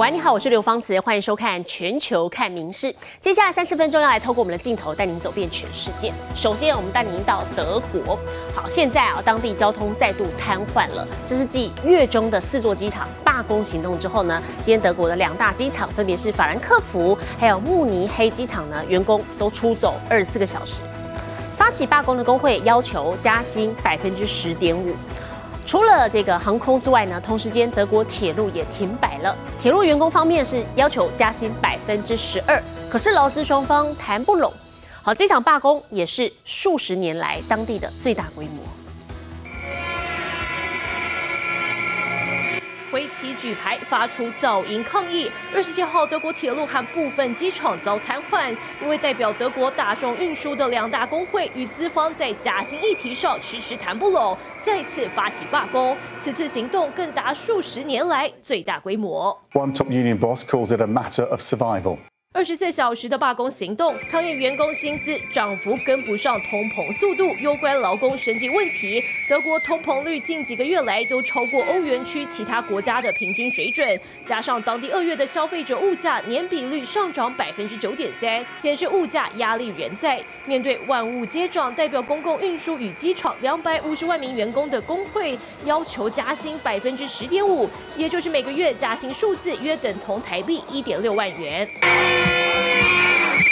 喂，你好，我是刘芳慈，欢迎收看《全球看名事》。接下来三十分钟要来透过我们的镜头带您走遍全世界。首先，我们带您到德国。好，现在啊，当地交通再度瘫痪了。这是继月中的四座机场罢工行动之后呢，今天德国的两大机场，分别是法兰克福还有慕尼黑机场呢，员工都出走二十四个小时。发起罢工的工会要求加薪百分之十点五。除了这个航空之外呢，同时间德国铁路也停摆了。铁路员工方面是要求加薪百分之十二，可是劳资双方谈不拢。好，这场罢工也是数十年来当地的最大规模。挥旗举牌，发出噪音抗议。二十七号，德国铁路和部分机场遭瘫痪，因为代表德国大众运输的两大工会与资方在加薪议题上迟迟谈不拢，再次发起罢工。此次行动更达数十年来最大规模。One top union boss calls it a matter of survival. 二十四小时的罢工行动，抗议员工薪资涨幅跟不上通膨速度，攸关劳工生计问题。德国通膨率近几个月来都超过欧元区其他国家的平均水准，加上当地二月的消费者物价年比率上涨百分之九点三，显示物价压力仍在。面对万物皆涨，代表公共运输与机场两百五十万名员工的工会要求加薪百分之十点五，也就是每个月加薪数字约等同台币一点六万元。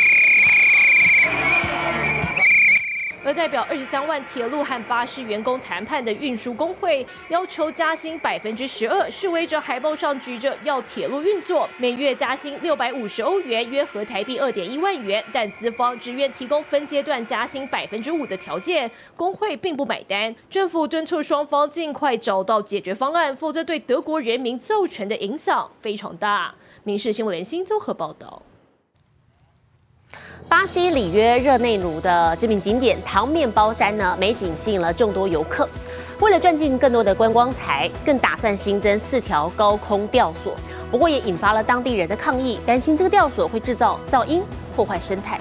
而代表二十三万铁路和巴士员工谈判的运输工会要求加薪百分之十二，示威者海报上举着要铁路运作，每月加薪六百五十欧元，约合台币二点一万元。但资方只愿提供分阶段加薪百分之五的条件，工会并不买单。政府敦促双方尽快找到解决方案，否则对德国人民造成的影响非常大。民事新闻联新综合报道。巴西里约热内卢的知名景点糖面包山呢，美景吸引了众多游客。为了赚进更多的观光财，更打算新增四条高空吊索。不过也引发了当地人的抗议，担心这个吊索会制造噪音，破坏生态。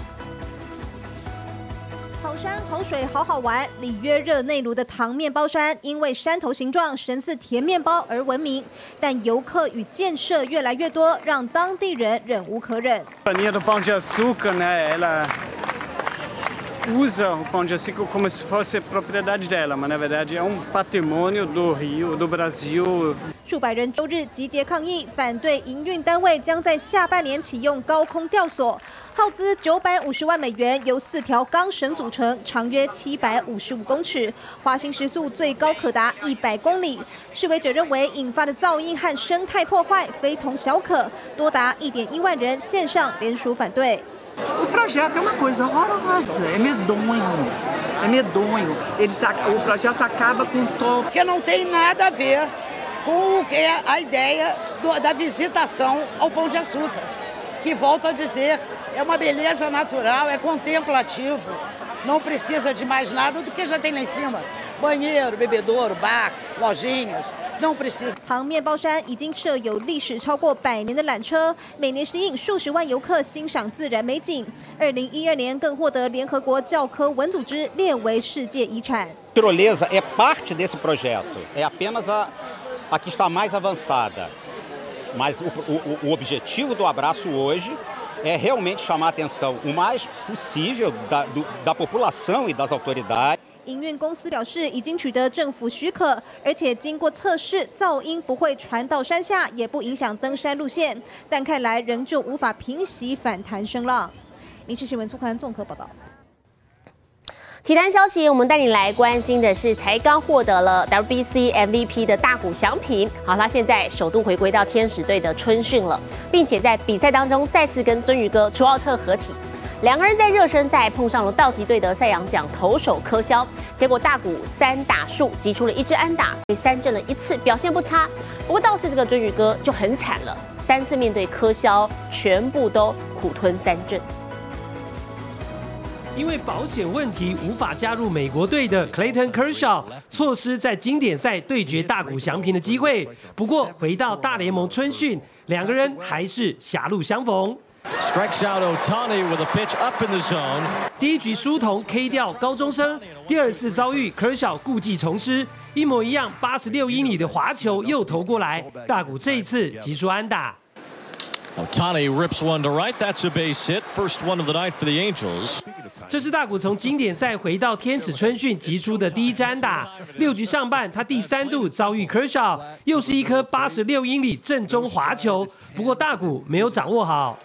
好山好水好好玩，里约热内卢的糖面包山因为山头形状神似甜面包而闻名，但游客与建设越来越多，让当地人忍无可忍。A linha do pão de açúcar, né? Ela usa o pão de açúcar como se fosse propriedade dela, mas na verdade é um patrimônio do Rio, do Brasil. 数百人周日集结抗议，反对营运单位将在下半年启用高空吊索，耗资九百五十万美元，由四条钢绳组成，长约七百五十五公尺，滑行时速最高可达一百公里。示威者认为引发的噪音和生态破坏非同小可，多达一点一万人线上联署反对。O projeto é uma coisa horrorosa, é medonho, é medonho. Eles, o projeto acaba com o tom. que não tem nada a ver com o que é a ideia do- da visitação ao Pão de Açúcar, que volto a dizer é uma beleza natural, é contemplativo, não precisa de mais nada do que já tem lá em cima, banheiro, bebedouro, bar, lojinhas, não precisa. 糖面包山已经设有历史超过百年的缆车，每年吸引数十万游客欣赏自然美景。二零一二年更获得联合国教科文组织列为世界遗产。 tirolesa é parte desse projeto, é apenas a, a que está mais avançada. Mas o, o- o objetivo do abraço hoje é realmente chamar a atenção o mais possível da, do- da população e das autoridades. 营运公司表示，已经取得政府许可，而且经过测试，噪音不会传到山下，也不影响登山路线。但看来仍旧无法平息反弹声浪。临时新闻促刊综合报道。体坛消息，我们带你来关心的是才刚获得了 WBC MVP 的大谷翔平。好，他现在首度回归到天使队的春训了，并且在比赛当中再次跟鳟鱼哥楚奥特合体。两个人在热身赛碰上了道奇队的赛扬奖投手科肖，结果大谷三打数击出了一支安打，被三振了一次，表现不差。不过倒是这个鳟鱼哥就很惨了，三次面对科肖，全部都苦吞三振。因为保险问题无法加入美国队的 Clayton Kershaw 错失在经典赛对决大谷翔平的机会。不过回到大联盟春训，两个人还是狭路相逢。Strikes out Otani with a pitch up in the zone. 第一局书童 K 掉高中生，第二次遭遇 Kershaw 故技重施，一模一样八十六英里的滑球又投过来，大谷这一次击出安打。Otani rips one to right. That's a base hit. First one of the night for the Angels. 这是大谷从经典赛回到天使春训击出的第一支安打。六局上半，他第三度遭遇 Kershaw，又是一颗八十六英里正中滑球，不过大谷没有掌握好。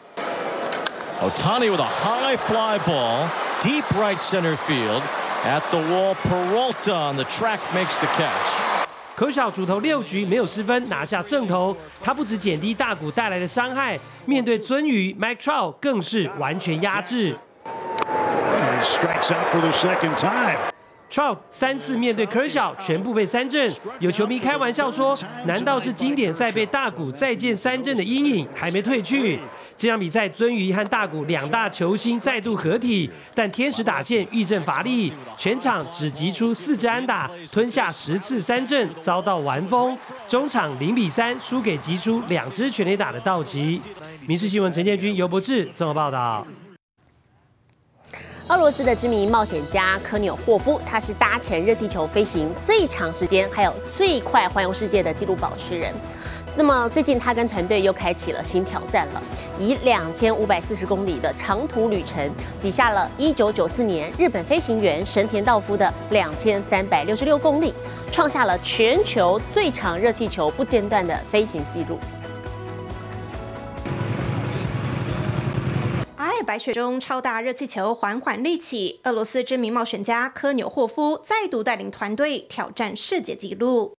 Otani with a high fly ball, deep right center field. At the wall, Peralta on the track makes the catch. 可小主投六局没有失分，拿下胜投。他不止减低大谷带来的伤害，面对鳟鱼 Mike Trout 更是完全压制。Trout 三次面对 Kershaw 全部被三振，有球迷开玩笑说：“难道是经典赛被大谷再见三振的阴影还没退去？”这场比赛，鳟鱼和大谷两大球星再度合体，但天使打线遇阵乏力，全场只击出四支安打，吞下十次三振，遭到完封。中场零比三输给击出两支全垒打的道奇。民事新闻陈建军、尤博志综合报道。俄罗斯的知名冒险家科纽霍夫，他是搭乘热气球飞行最长时间还有最快环游世界的纪录保持人。那么最近他跟团队又开启了新挑战了，以两千五百四十公里的长途旅程，挤下了一九九四年日本飞行员神田道夫的两千三百六十六公里，创下了全球最长热气球不间断的飞行记录。白雪中，超大热气球缓缓立起。俄罗斯知名冒险家科纽霍夫再度带领团队挑战世界纪录。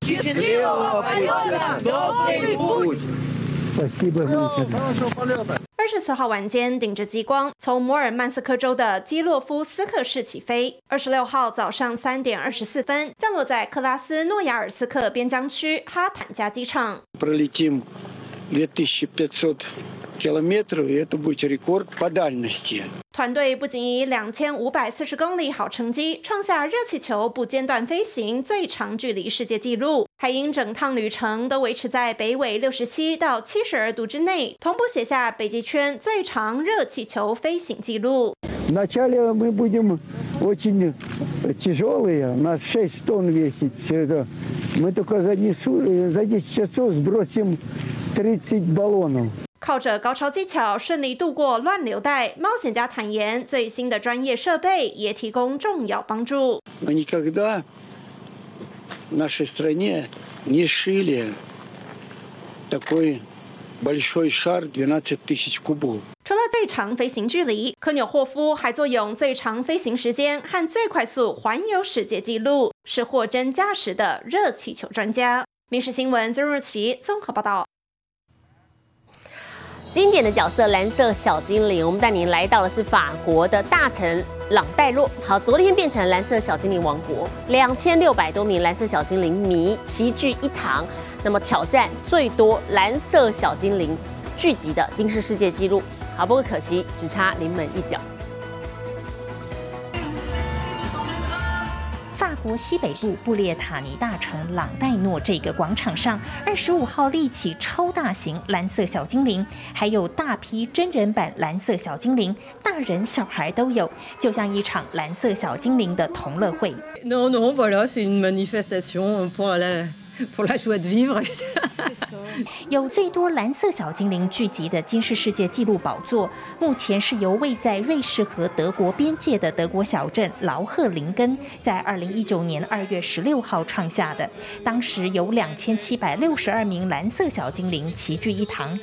二十四号晚间，顶着极光，从摩尔曼斯克州的基洛夫斯克市起飞。二十六号早上三点二十四分，降落在克拉斯诺亚尔斯克边疆区哈坦加机场。Пролетим 2500 километров, и это будет рекорд по дальности. 团队不仅以两千五百四十公里好成绩创下热气球不间断飞行最长距离世界纪录，还因整趟旅程都维持在北纬六十七到七十二度之内，同步写下北极圈最长热气球飞行纪录。 Вначале мы будем очень тяжелые, у нас 6 тонн весит все это. Мы только за, несу, за 10 часов сбросим 30 баллонов. 靠着高超技巧顺利度过乱流带，冒险家坦言，最新的专业设备也提供重要帮助。 Мы никогда в нашей стране не шили такой большой шар 12 тысяч кубов. 除了最长飞行距离，科纽霍夫还坐拥最长飞行时间和最快速环游世界纪录，是货真价实的热气球专家。民事新闻曾若琪综合报道。 经典的角色蓝色小精灵，我们带您来到的是法国的大臣朗代洛。好，昨天变成蓝色小精灵王国，两千六百多名蓝色小精灵迷齐聚一堂，那么挑战最多蓝色小精灵聚集的金氏世界纪录。好，不过可惜只差临门一脚。法国西北部布列塔尼大城朗代诺这个广场上，二十五号立起超大型蓝色小精灵，还有大批真人版蓝色小精灵，大人小孩都有，就像一场蓝色小精灵的同乐会。Non, non, voilà, c'est une manifestation pour la, 有最多蓝色小精灵聚集的金氏世界纪录宝座，目前是由位在瑞士和德国边界的德国小镇劳赫林根在二零一九年二月十六号创下的。当时有两千七百六十二名蓝色小精灵齐聚一堂。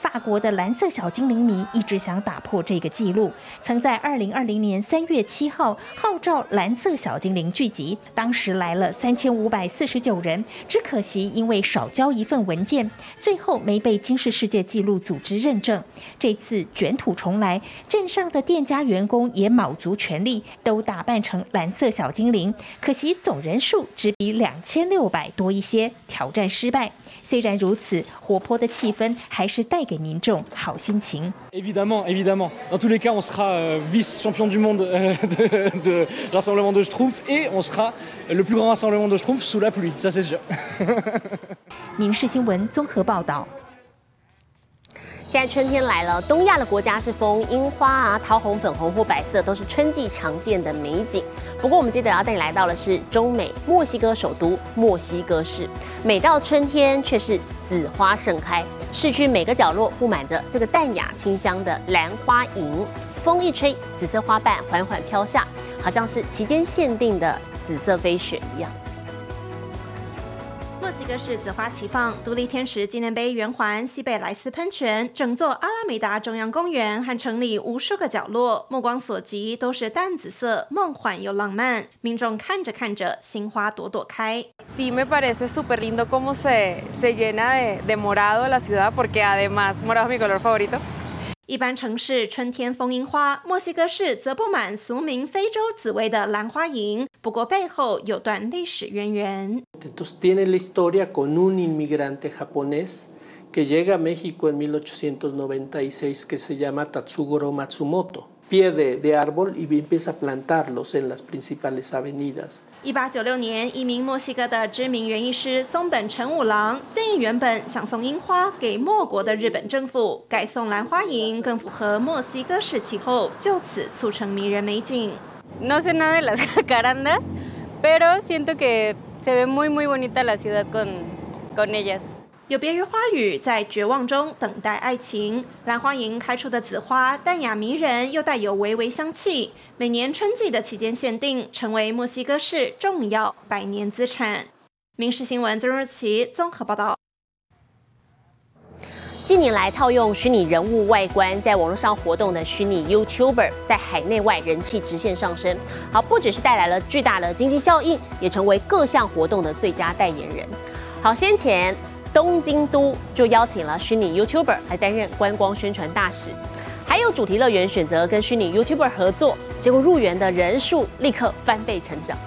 法国的蓝色小精灵迷一直想打破这个记录，曾在二零二零年三月七号号召蓝色小精灵聚集，当时来了三千五百四十九人，只可惜因为少交一份文件，最后没被金氏世界纪录组织认证。这次卷土重来，镇上的店家员工也卯足全力，都打扮成蓝色小精灵，可惜总人数只比两千六百多一些，挑战失败。虽然如此，活泼的气氛还是带给民众好心情。Évidemment, évidemment. Dans tous les cas, on sera euh, vice-champion du monde euh, de, de rassemblement de Schtroumpfs et on sera le plus grand rassemblement de Schtroumpfs sous la pluie, ça c'est sûr. 民事新闻综合报道。现在春天来了，东亚的国家是枫樱花啊，桃红、粉红或白色都是春季常见的美景。不过我们接着要带你来到的是中美墨西哥首都墨西哥市，每到春天却是紫花盛开，市区每个角落布满着这个淡雅清香的兰花楹，风一吹，紫色花瓣缓缓飘下，好像是期间限定的紫色飞雪一样。墨西哥市紫花齐放，独立天使纪念碑圆环、西贝莱斯喷泉、整座阿拉梅达中央公园和城里无数个角落，目光所及都是淡紫色，梦幻又浪漫。民众看着看着，心花朵朵开。Sí me parece súper lindo cómo se se llena de de morado la ciudad porque además morado es mi color favorito. 一般城市春天风樱花，墨西哥市则布满俗名非洲紫薇的兰花楹。不过背后有段历史渊源。Entonces tiene la historia con un inmigrante japonés que llega a México en 1896 que se llama Tatsugoro Matsumoto. Pie de, de árbol y empieza a plantarlos en las principales avenidas. 一八九六年，一名墨西哥的知名园艺师松本成五郎建议，原本想送樱花给莫国的日本政府，改送兰花楹更符合墨西哥式气候，就此促成迷人美景。 No sé nada de las jacarandas, pero siento que se ve muy muy bonita la ciudad con con ellas. 有别于花语，在绝望中等待爱情。兰花楹开出的紫花淡雅迷人，又带有微微香气。每年春季的期间限定，成为墨西哥市重要百年资产。民事新闻曾若琪综合报道。近年来，套用虚拟人物外观在网络上活动的虚拟 YouTuber，在海内外人气直线上升。好，不只是带来了巨大的经济效应，也成为各项活动的最佳代言人。好，先前东京都就邀请了虚拟 YouTuber 来担任观光宣传大使，还有主题乐园选择跟虚拟 YouTuber 合作，结果入园的人数立刻翻倍成长。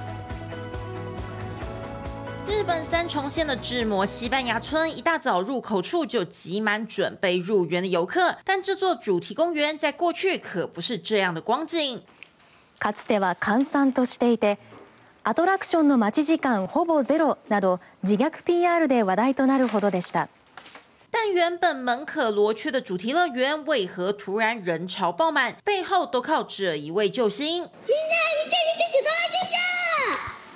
日本三重县的志摩西班牙村，一大早入口处就挤满准备入园的游客。但这座主题公园在过去可不是这样的光景。かつては閑散としていて、 アトラクションの待ち時間ほぼゼロなど自虐 PR で話題となるほどでした。但原本门可罗雀的主题乐园，为何突然人潮爆满？背后都靠这一位救星。みんな見て見てすごいでしょ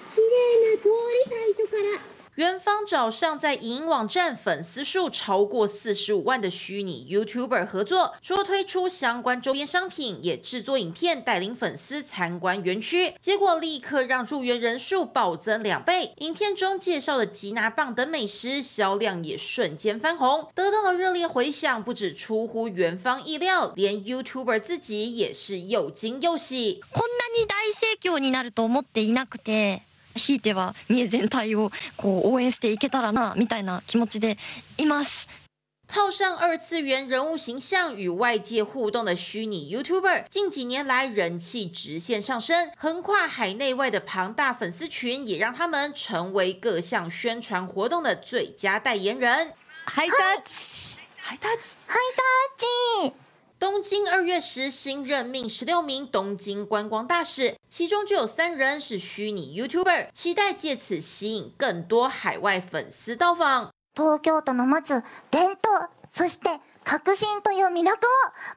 綺麗な通り最初から。 园方找上在影音网站粉丝数超过四十五万的虚拟 YouTuber 合作，除了推出相关周边商品，也制作影片带领粉丝参观园区，结果立刻让入园人数暴增两倍。影片中介绍的吉拿棒等美食销量也瞬间翻红，得到了热烈回响，不止出乎园方意料，连 YouTuber 自己也是又惊又喜。こんなに大盛況になると思っていなくて。 ひいては三重全体をこう応援していけたらなみたいな気持ちでいます。套上二次元人物形象与外界互动的虚拟 YouTuber，近几年来人气直线上升，横跨海内外的庞大粉丝群，也让他们成为各项宣传活动的最佳代言人。 High touch, high touch, high touch。 东京二月时新任命十六名东京观光大使，其中就有三人是虚拟 YouTuber，期待借此吸引更多海外粉丝到访。東京都の持つ伝統、そして革新という魅力を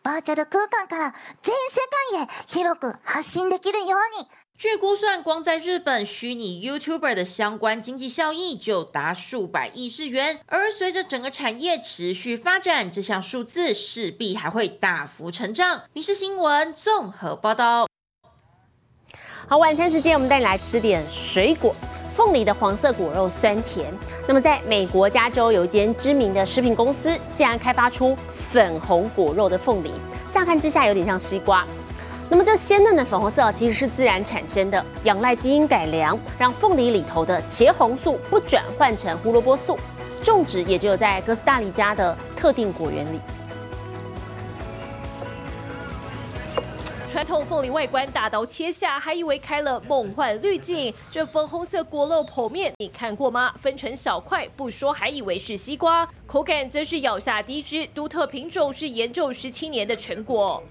バーチャル空間から全世界へ広く発信できるように。 据估算，光在日本虚拟 YouTuber 的相关经济效益就达数百亿日元，而随着整个产业持续发展，这项数字势必还会大幅成长。民事新闻综合报道。好，晚餐时间我们带你来吃点水果。凤梨的黄色果肉酸甜。那么，在美国加州有一间知名的食品公司，竟然开发出粉红果肉的凤梨，乍看之下有点像西瓜。那么这鲜嫩的粉红色其实是自然产生的，仰赖基因改良，让凤梨里头的茄红素不转换成胡萝卜素，种植也只有在哥斯达黎加的特定果园里。传统凤梨外观大刀切下，还以为开了梦幻滤镜。这粉红色果肉剖面，你看过吗？分成小块，不说还以为是西瓜，口感则是咬下第一只。独特品种是研究十七年的成果。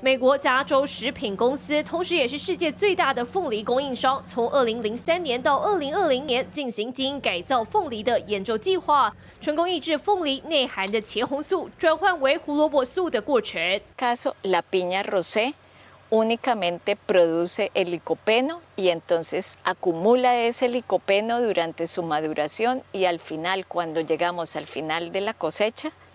美国加州食品公司，同时也是世界最大的凤梨供应商，从二零零三年到二零二零年进行基因改造凤梨的研究计划，成功抑制凤梨内含的茄红素转换为胡萝卜素的过程。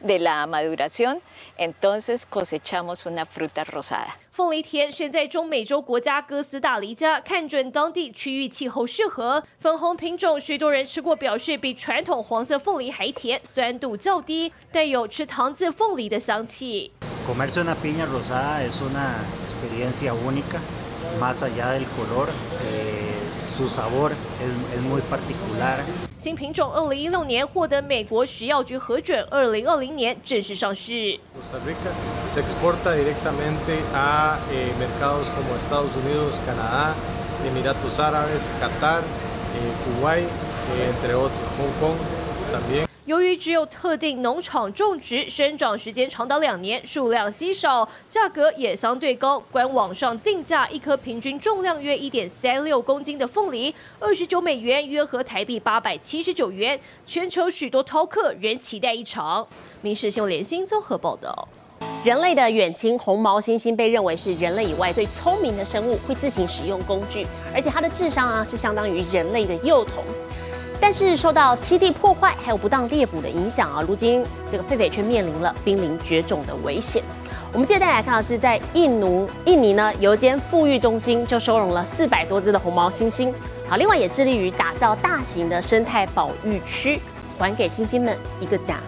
de la maduración entonces cosechamos una fruta rosada. 凤梨田选在中美洲国家哥斯达黎加，看准当地区域气候适合，粉红品种，许多人吃过表示比传统黄色凤梨还甜，酸度较低，带有吃糖渍凤梨的香气。 Comerse una piña rosada es una experiencia única, más allá del color, eh, su sabor es, es muy particular. 新品种二零一六年获得美国食药局核准，二零二零年正式上市。只有特定农场种植，生长时间长达两年，数量稀少，价格也相对高。官网上定价一颗平均重量约一点三六公斤的凤梨，二十九美元，约合台币八百七十九元。全球许多饕客仍期待一场。民事新闻联新综合报道。人类的远亲红毛猩猩被认为是人类以外最聪明的生物，会自行使用工具，而且它的智商啊是相当于人类的幼童。但是受到栖地破坏还有不当猎捕的影响啊，如今这个狒狒却面临了濒临绝种的危险。我们接着来看的是在印奴印尼呢，有一间富裕中心就收容了四百多只的红毛猩猩。好，另外也致力于打造大型的生态保育区，还给猩猩们一个家。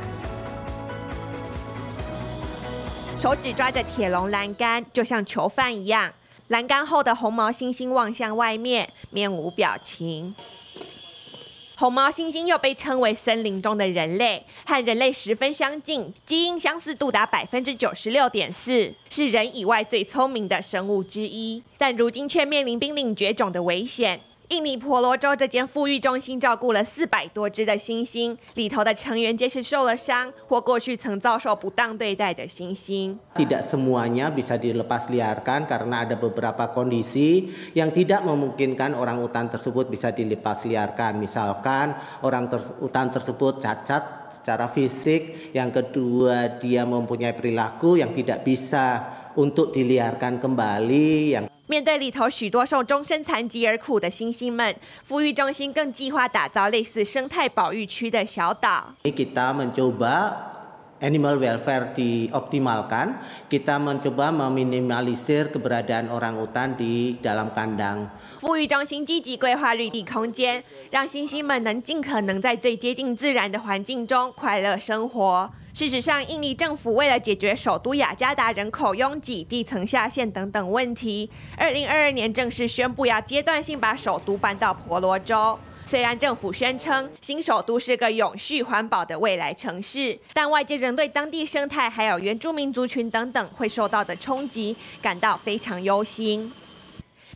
手指抓着铁笼栏杆，就像囚犯一样。栏杆后的红毛猩猩望向外面，面无表情。红毛猩猩又被称为森林中的人类，和人类十分相近，基因相似度达百分之九十六点四，是人以外最聪明的生物之一。但如今却面临濒临绝种的危险。印尼婆罗洲这间富裕中心照顾了四百多只的猩猩，里头的成员皆是受了伤或过去曾遭受不当对待的猩猩。 Tidak semuanya bisa dilepas liarkan karena ada beberapa kondisi yang tidak memungkinkan orang utan tersebut bisa dilepas liarkan. Misalkan orang ters utan tersebut cacat secara fisik, yang kedua dia mempunyai perilaku yang tidak bisa untuk diliarkan kembali, yang 面对里头许多受终身残疾而苦的猩猩们，富裕中心更计划打造类似生态保育区的小岛。kita mencoba animal welfare dioptimalkan, kita mencoba meminimalisir keberadaan orang utan di dalam kandang. 富裕中心积极规划绿地空间，让猩猩们能尽可能在最接近自然的环境中快乐生活。事实上，印尼政府为了解决首都雅加达人口拥挤、地层下陷等等问题，二零二二年正式宣布要阶段性把首都搬到婆罗洲。虽然政府宣称新首都是个永续环保的未来城市，但外界仍对当地生态还有原住民族群等等会受到的冲击感到非常忧心。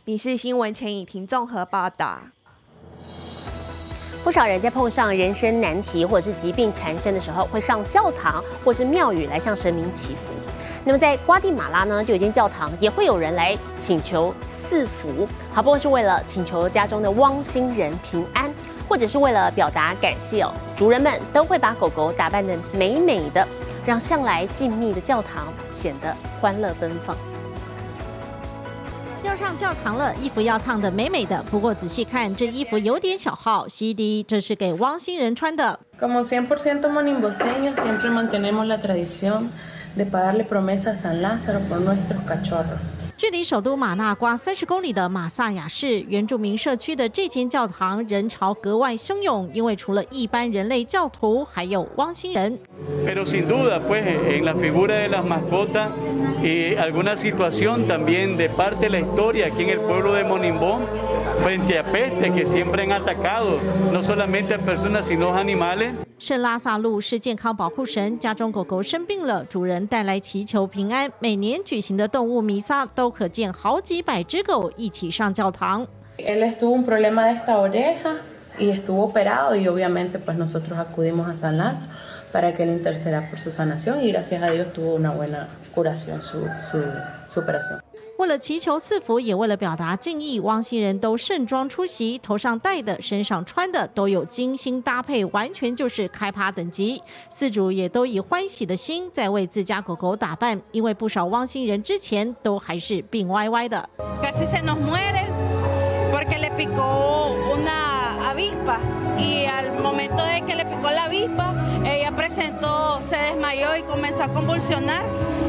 民事新闻陈以婷综合报道。不少人在碰上人生难题或者是疾病缠身的时候，会上教堂或是庙宇来向神明祈福。那么在瓜地马拉呢，就有间教堂也会有人来请求赐福，好不过是为了请求家中的汪星人平安，或者是为了表达感谢哦。主人们都会把狗狗打扮得美美的，让向来静谧的教堂显得欢乐奔放。上教堂了，衣服要烫的美美的。不过仔细看，这衣服有点小号。CD，这是给汪星人穿的。距离首都马纳瓜三十公里的马萨雅市原住民社区的这间教堂人潮格外汹涌，因为除了一般人类教徒，还有汪星人。Pero sin duda, pues en la figura de las mascotas y alguna situación también de parte de la historia aquí en el pueblo de Monimbó, frente a pestes que siempre han atacado no solamente a personas sino a animales. 圣拉萨路是健康保护神，家中狗狗生病了，主人带来祈求平安。每年举行的动物弥撒都可见好几百只狗一起上教堂。为了祈求赐福，也为了表达敬意，汪星人都盛装出席，头上戴的、身上穿的都有精心搭配，完全就是开趴等级。四主也都以欢喜的心在为自家狗狗打扮，因为不少汪星人之前都还是病歪歪的。Avispa y al momento de que le picó la avispa, ella presentó, se desmayó y comenzó a convulsionar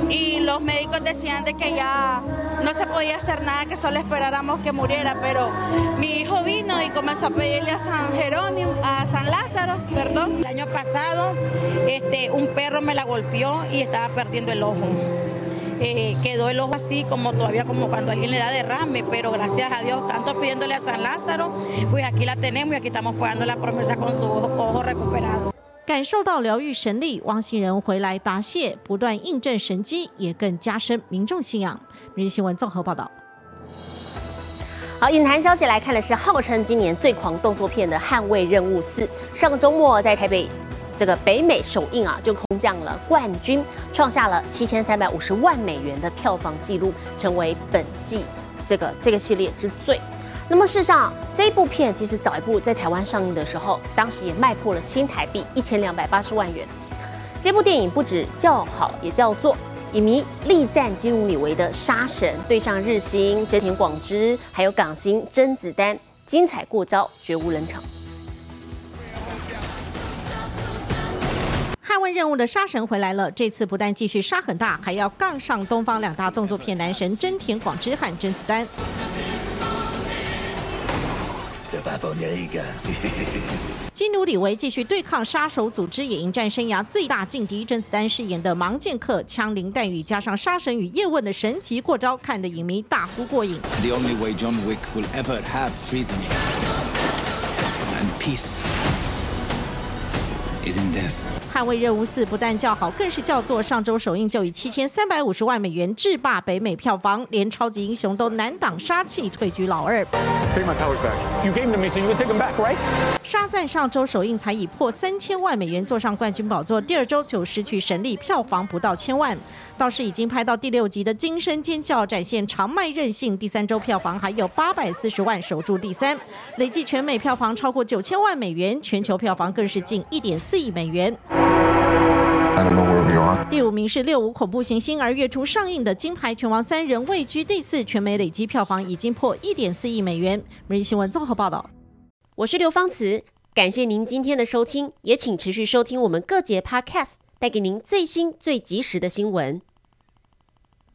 y los médicos decían de que ya no se podía hacer nada, que solo esperáramos que muriera, pero mi hijo vino y comenzó a pedirle a San Jerónimo, a San Lázaro, perdón. El año pasado este, un perro me la golpeó y estaba perdiendo el ojo. Eh, quedó el ojo así como todavía como cuando alguien le da derrame, pero gracias a Dios, tanto pidiéndole a San Lázaro, pues aquí la tenemos y aquí estamos pagando la promesa con su ojo, ojo recuperado. 感受到疗愈神力，汪星人回来答谢，不断印证神迹，也更加深民众信仰。每日新闻综合报道。好，影坛消息来看的是，号称今年最狂动作片的《捍卫任务四》，上个周末在台北这个北美首映啊，就空降了冠军，创下了七千三百五十万美元的票房纪录，成为本季这个这个系列之最。那么，事实上，这部片其实早一部在台湾上映的时候，当时也卖破了新台币一千两百八十万元。这部电影不止叫好，也叫座。影迷力战金融李维的杀神，对上日星真田广之，还有港星甄子丹，精彩过招，绝无人场。捍卫任务的杀神回来了，这次不但继续杀很大，还要杠上东方两大动作片男神真田广之和甄子丹。金努里维继续对抗杀手组织，也迎战生涯最大劲敌甄子丹饰演的盲剑客，枪林弹雨加上杀神与叶问的神奇过招，看得影迷大呼过瘾。The only way John Wick will ever have freedom and peace is in death. 捍卫任务四不但叫好，更是叫座。上周首映就以七千三百五十万美元制霸北美票房，连超级英雄都难挡杀气，退居老二。Take my powers back. You gave them to me, so you would take them back, right? 沙赞上周首映才以破三千万美元坐上冠军宝座，第二周就失去神力，票房不到千万。倒是已经拍到第六集的《惊声尖叫》，展现长麦韧性，第三周票房还有八百四十万，守住第三，累计全美票房超过九千万美元，全球票房更是近一点四亿美元。I don't know where we are. 第五名是六五恐怖行星，而月初上映的《金牌拳王三人》位居第四，全美累积票房已经破一点四亿美元。每日新闻综合报道。我是刘芳慈，感谢您今天的收听，也请持续收听我们各节 Podcast，带给您最新最及时的新闻。